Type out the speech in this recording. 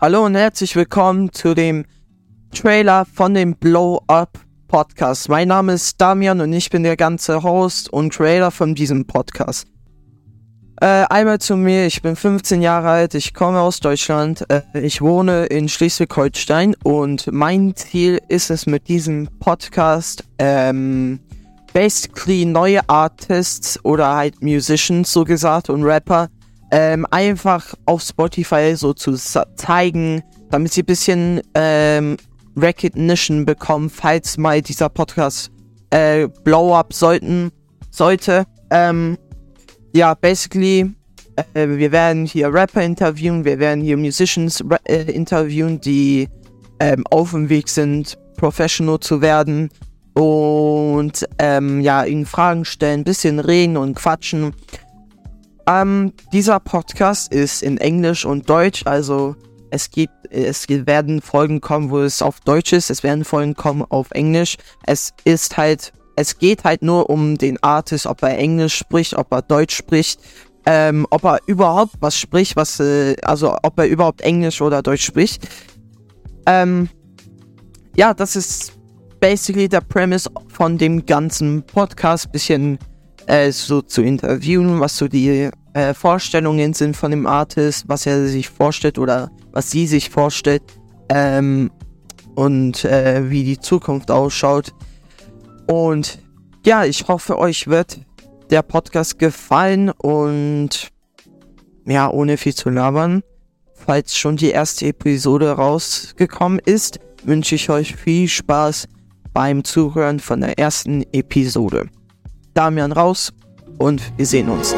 Hallo und herzlich willkommen zu dem Trailer von dem Blow Up Podcast. Mein Name ist Damian und ich bin der ganze Host und Trailer von diesem Podcast. Äh, einmal zu mir, ich bin 15 Jahre alt, ich komme aus Deutschland, äh, ich wohne in Schleswig-Holstein und mein Ziel ist es mit diesem Podcast, ähm, basically neue Artists oder halt Musicians so gesagt und Rapper ähm, einfach auf Spotify so zu zeigen, damit sie ein bisschen ähm, Recognition bekommen, falls mal dieser Podcast äh, blow up sollten, sollte. Ähm, ja, basically, äh, wir werden hier Rapper interviewen, wir werden hier Musicians äh, interviewen, die ähm, auf dem Weg sind, professional zu werden und ähm, ja, ihnen Fragen stellen, ein bisschen reden und quatschen. Ähm, dieser Podcast ist in Englisch und Deutsch, also es gibt, es werden Folgen kommen, wo es auf Deutsch ist, es werden Folgen kommen auf Englisch. Es ist halt, es geht halt nur um den Artist, ob er Englisch spricht, ob er Deutsch spricht, ähm, ob er überhaupt was spricht, was, äh, also ob er überhaupt Englisch oder Deutsch spricht. Ähm, ja, das ist basically der Premise von dem ganzen Podcast, bisschen äh, so zu interviewen, was so die äh, Vorstellungen sind von dem Artist, was er sich vorstellt oder was sie sich vorstellt ähm, und äh, wie die Zukunft ausschaut. Und ja, ich hoffe, euch wird der Podcast gefallen und ja, ohne viel zu labern, falls schon die erste Episode rausgekommen ist, wünsche ich euch viel Spaß beim Zuhören von der ersten Episode. Damian raus und wir sehen uns.